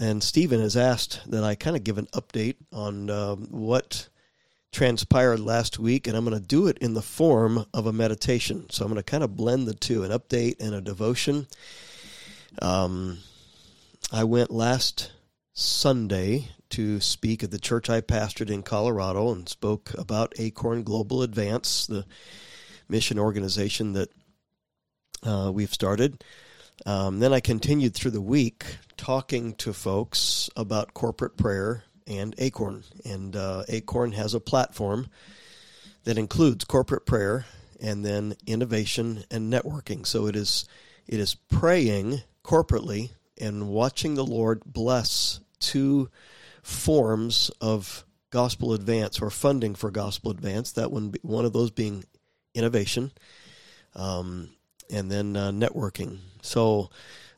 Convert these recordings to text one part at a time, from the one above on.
and Stephen has asked that I kind of give an update on um, what transpired last week, and I'm going to do it in the form of a meditation. So I'm going to kind of blend the two an update and a devotion. Um, I went last Sunday to speak at the church I pastored in Colorado and spoke about Acorn Global Advance, the mission organization that uh, we've started. Um, then I continued through the week talking to folks about corporate prayer and Acorn. And uh, Acorn has a platform that includes corporate prayer and then innovation and networking. So it is it is praying corporately and watching the Lord bless two forms of gospel advance or funding for gospel advance. That one, one of those being innovation, um, and then uh, networking. So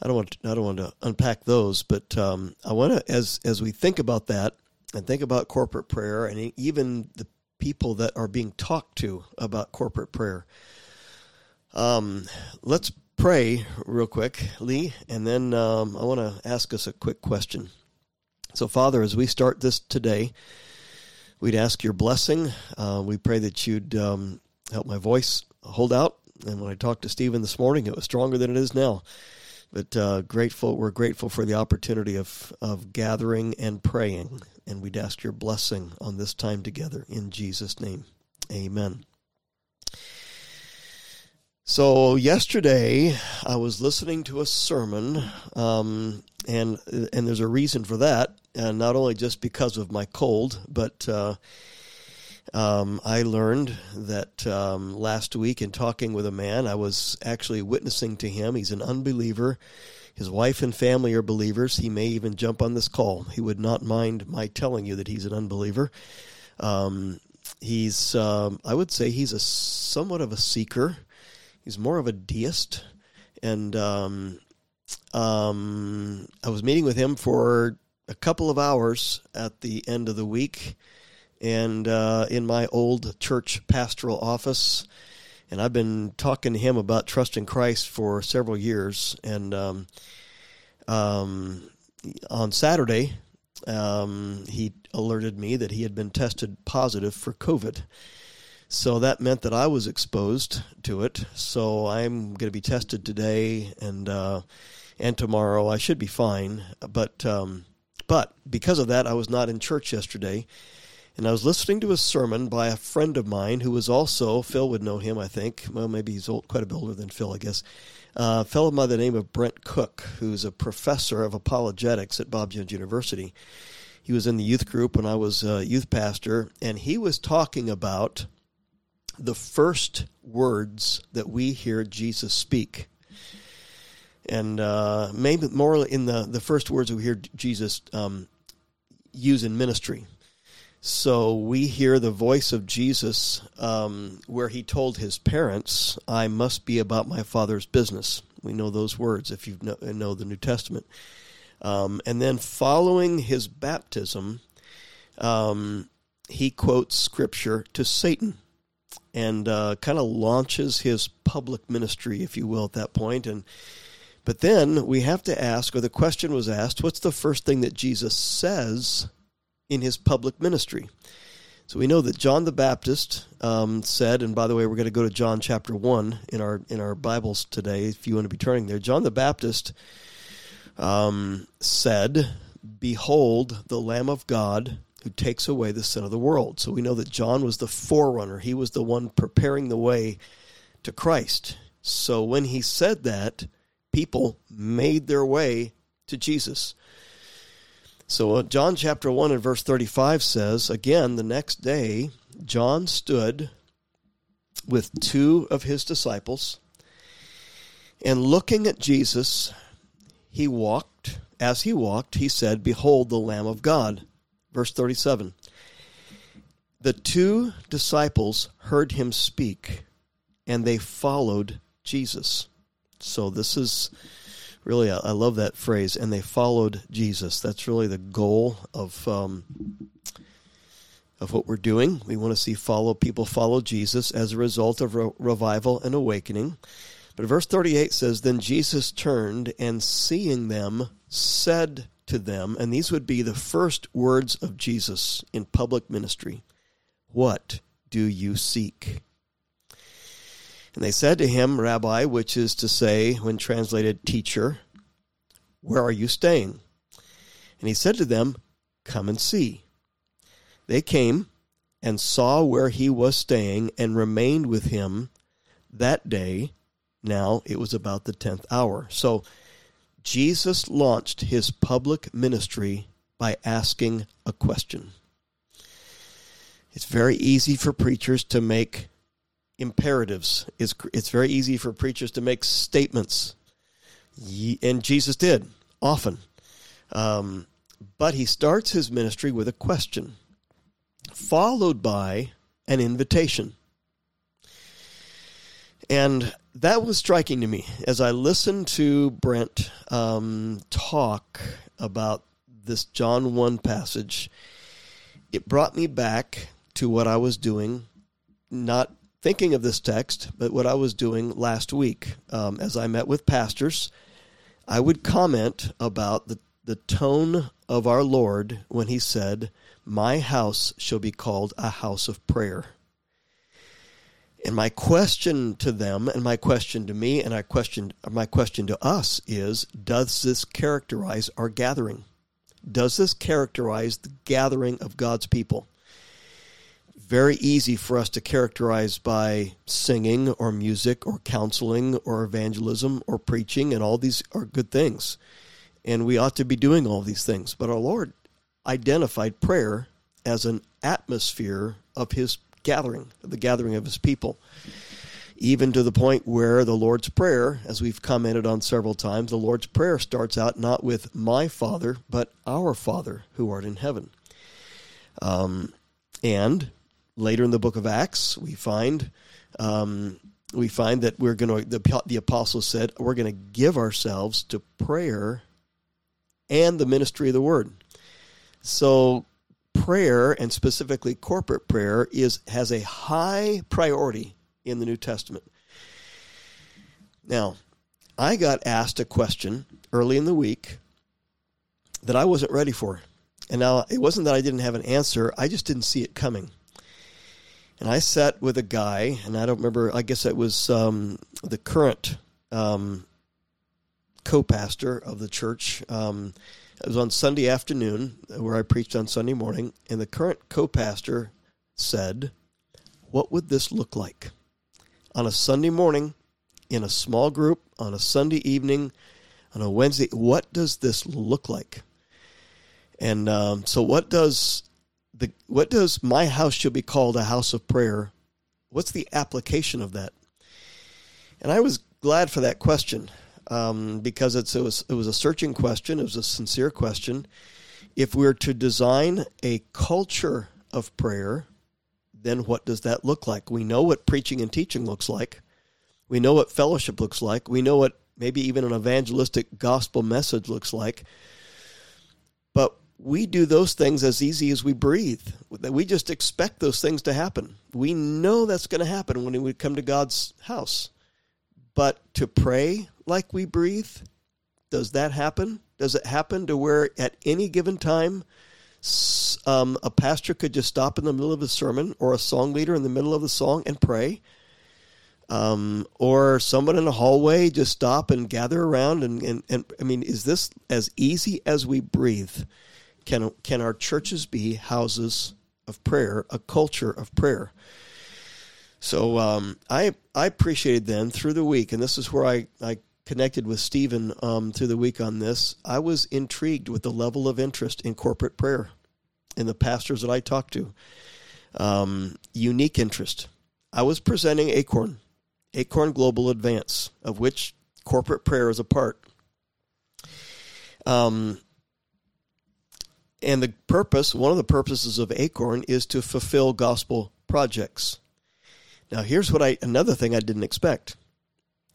I don't want to, I don't want to unpack those, but um, I want to as as we think about that and think about corporate prayer and even the people that are being talked to about corporate prayer. Um, let's pray real quick, Lee, and then um, I want to ask us a quick question. So, Father, as we start this today, we'd ask your blessing. Uh, we pray that you'd um, help my voice hold out. And when I talked to Stephen this morning, it was stronger than it is now. But uh, grateful, we're grateful for the opportunity of of gathering and praying, and we'd ask your blessing on this time together in Jesus' name, Amen. So yesterday, I was listening to a sermon, um, and and there's a reason for that, and not only just because of my cold, but uh, um, I learned that um, last week in talking with a man, I was actually witnessing to him. He's an unbeliever. His wife and family are believers. He may even jump on this call. He would not mind my telling you that he's an unbeliever. Um, he's, um, I would say, he's a somewhat of a seeker. He's more of a deist, and um, um, I was meeting with him for a couple of hours at the end of the week and uh, in my old church pastoral office. And I've been talking to him about trusting Christ for several years. And um, um, on Saturday, um, he alerted me that he had been tested positive for COVID. So that meant that I was exposed to it. So I'm going to be tested today and uh, and tomorrow. I should be fine. But um, but because of that, I was not in church yesterday and I was listening to a sermon by a friend of mine who was also, Phil would know him, I think. Well, maybe he's old, quite a bit older than Phil, I guess. Uh, a fellow by the name of Brent Cook, who's a professor of apologetics at Bob Jones University. He was in the youth group when I was a youth pastor, and he was talking about the first words that we hear Jesus speak. And uh, maybe more in the, the first words we hear Jesus um, use in ministry. So we hear the voice of Jesus um, where he told his parents, I must be about my father's business. We know those words if you know, know the New Testament. Um, and then following his baptism, um, he quotes scripture to Satan and uh, kind of launches his public ministry, if you will, at that point. And but then we have to ask, or the question was asked, what's the first thing that Jesus says in his public ministry. So we know that John the Baptist um, said, and by the way, we're going to go to John chapter one in our in our Bibles today. If you want to be turning there, John the Baptist um, said, "Behold, the Lamb of God who takes away the sin of the world." So we know that John was the forerunner; he was the one preparing the way to Christ. So when he said that, people made their way to Jesus. So, uh, John chapter 1 and verse 35 says, Again, the next day, John stood with two of his disciples, and looking at Jesus, he walked. As he walked, he said, Behold the Lamb of God. Verse 37. The two disciples heard him speak, and they followed Jesus. So, this is really, I, love that phrase. And they followed Jesus. That's really the goal of um, of what we're doing. We want to see follow people follow Jesus as a result of re- revival and awakening. But verse 38 says, Then Jesus turned and seeing them said to them, and these would be the first words of Jesus in public ministry What do you seek? And they said to him, Rabbi, which is to say, when translated teacher, where are you staying? And he said to them, Come and see. They came and saw where he was staying and remained with him that day. Now it was about the tenth hour. So Jesus launched his public ministry by asking a question. It's very easy for preachers to make imperatives. It's, it's very easy for preachers to make statements. And Jesus did often. Um, but he starts his ministry with a question, followed by an invitation. And that was striking to me as I listened to Brent um, talk about this John 1 passage. It brought me back to what I was doing, not thinking of this text, but what I was doing last week. Um, as I met with pastors, I would comment about the, the tone of our Lord when he said, My house shall be called a house of prayer. And my question to them, and my question to me, and I question, my question to us is Does this characterize our gathering? Does this characterize the gathering of God's people? Very easy for us to characterize by singing or music or counseling or evangelism or preaching, and all these are good things. And we ought to be doing all these things. But our Lord identified prayer as an atmosphere of His gathering, the gathering of his people. Even to the point where the Lord's Prayer, as we've commented on several times, the Lord's Prayer starts out not with my Father, but our Father who art in heaven. Um, and later in the book of Acts, we find um, we find that we're going to the, the apostles said we're going to give ourselves to prayer and the ministry of the word. So prayer and specifically corporate prayer is has a high priority in the New Testament. Now, I got asked a question early in the week that I wasn't ready for. And now it wasn't that I didn't have an answer, I just didn't see it coming. And I sat with a guy, and I don't remember, I guess it was um, the current um, co pastor of the church. Um, it was on Sunday afternoon where I preached on Sunday morning, and the current co pastor said, What would this look like? On a Sunday morning, in a small group, on a Sunday evening, on a Wednesday, what does this look like? And um, so, what does the what does my house should be called a house of prayer? What's the application of that? And I was glad for that question um, because it was, it was a searching question, it was a sincere question. If we're to design a culture of prayer, then what does that look like? We know what preaching and teaching looks like. We know what fellowship looks like. We know what maybe even an evangelistic gospel message looks like. But we do those things as easy as we breathe. We just expect those things to happen. We know that's going to happen when we come to God's house. But to pray like we breathe, does that happen? Does it happen to where at any given time um, a pastor could just stop in the middle of a sermon or a song leader in the middle of the song and pray? Um, or someone in a hallway just stop and gather around and, and, and I mean, is this as easy as we breathe? Can, can our churches be houses of prayer, a culture of prayer? So um, I I appreciated then through the week, and this is where I, I connected with Stephen um, through the week on this. I was intrigued with the level of interest in corporate prayer in the pastors that I talked to. Um, unique interest. I was presenting Acorn, Acorn Global Advance, of which corporate prayer is a part. Um, and the purpose, one of the purposes of Acorn, is to fulfill gospel projects. Now, here's what I another thing I didn't expect,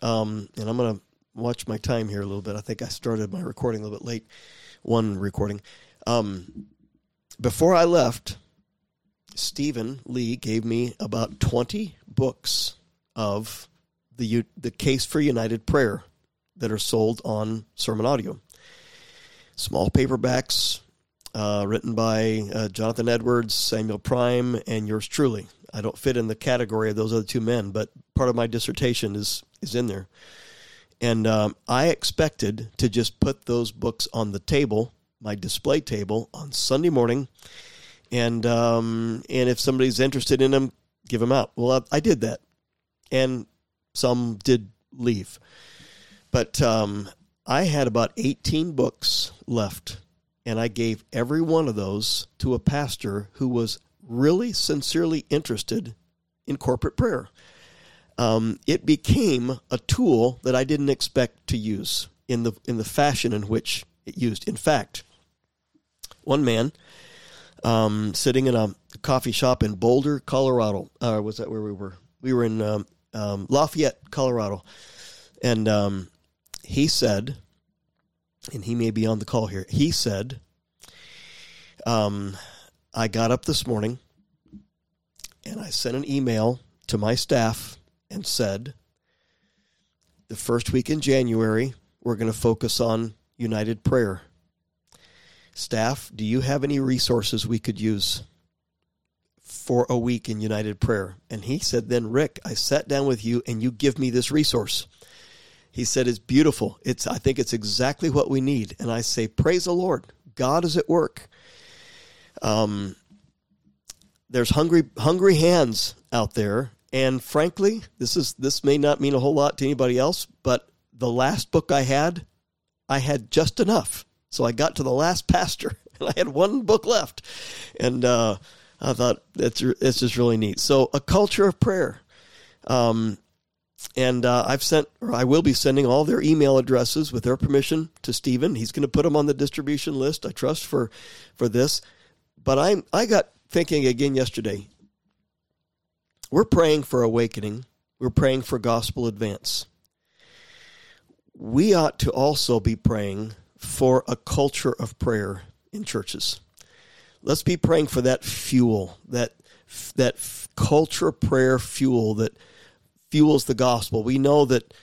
um, and I'm going to watch my time here a little bit. I think I started my recording a little bit late, one recording. Um, before I left, Stephen Lee gave me about 20 books of the the case for United Prayer that are sold on Sermon Audio. small paperbacks uh, written by uh, Jonathan Edwards, Samuel Prime, and yours truly. I don't fit in the category of those other two men, but part of my dissertation is is in there. And um, I expected to just put those books on the table, my display table, on Sunday morning, and um, and if somebody's interested in them, give them out. Well, I, I did that, and some did leave, but um, I had about eighteen books left, and I gave every one of those to a pastor who was really sincerely interested in corporate prayer. Um, it became a tool that I didn't expect to use in the in the fashion in which it used. In fact, one man um, sitting in a coffee shop in Boulder, Colorado, uh, was that where we were? We were in um, um Lafayette, Colorado, and um, he said, and he may be on the call here. He said, um, I got up this morning and I sent an email to my staff and said, the first week in January, we're going to focus on united prayer. Staff, do you have any resources we could use for a week in united prayer? And he said, Then, Rick, I sat down with you and you give me this resource. He said, It's beautiful. It's, I think it's exactly what we need. And I say, Praise the Lord. God is at work. Um, there's hungry hungry hands out there, and frankly, this is this may not mean a whole lot to anybody else, but the last book I had, I had just enough. So I got to the last pastor, and I had one book left, and uh, I thought that's it's just really neat. So a culture of prayer. Um, and uh, I've sent, or I will be sending all their email addresses with their permission to Stephen. He's going to put them on the distribution list. I trust for for this. But I I got thinking again yesterday. We're praying for awakening. We're praying for gospel advance. We ought to also be praying for a culture of prayer in churches. Let's be praying for that fuel, that that culture prayer fuel that fuels the gospel. We know that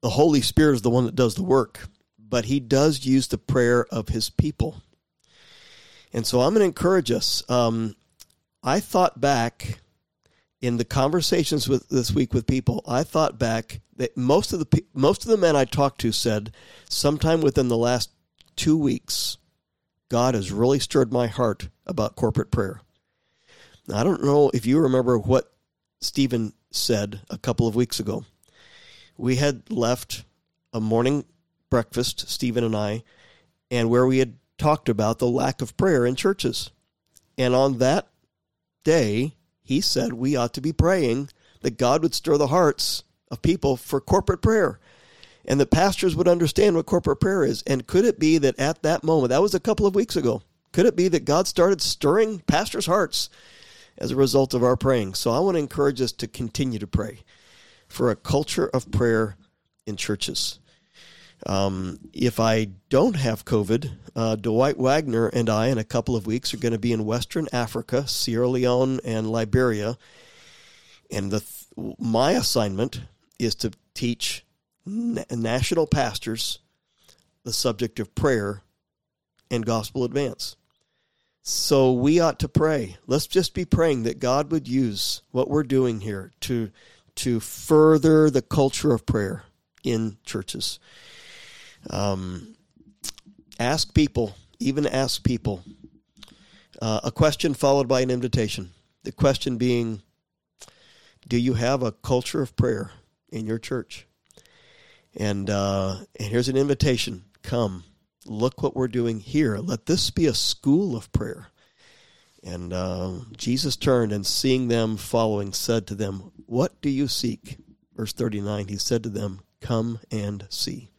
the Holy Spirit is the one that does the work, but he does use the prayer of his people. And so I'm going to encourage us. Um, I thought back in the conversations with this week with people. I thought back that most of the most of the men I talked to said sometime within the last two weeks, God has really stirred my heart about corporate prayer. Now, I don't know if you remember what Stephen said a couple of weeks ago. We had left a morning breakfast, Stephen and I, and where we had talked about the lack of prayer in churches. And on that day, he said we ought to be praying that God would stir the hearts of people for corporate prayer and that pastors would understand what corporate prayer is. And could it be that at that moment, that was a couple of weeks ago, could it be that God started stirring pastors' hearts as a result of our praying? So I want to encourage us to continue to pray for a culture of prayer in churches. Um, if I don't have COVID, uh, Dwight Wagner and I, in a couple of weeks, are going to be in Western Africa, Sierra Leone, and Liberia. And the my assignment is to teach na- national pastors the subject of prayer and gospel advance. So we ought to pray. Let's just be praying that God would use what we're doing here to to further the culture of prayer in churches. Um, ask people, even ask people. Uh, a question followed by an invitation. The question being, do you have a culture of prayer in your church? And uh, and here's an invitation: come, look what we're doing here. Let this be a school of prayer. And uh, Jesus turned and seeing them following, said to them, What do you seek? Verse 39, he said to them, Come and see.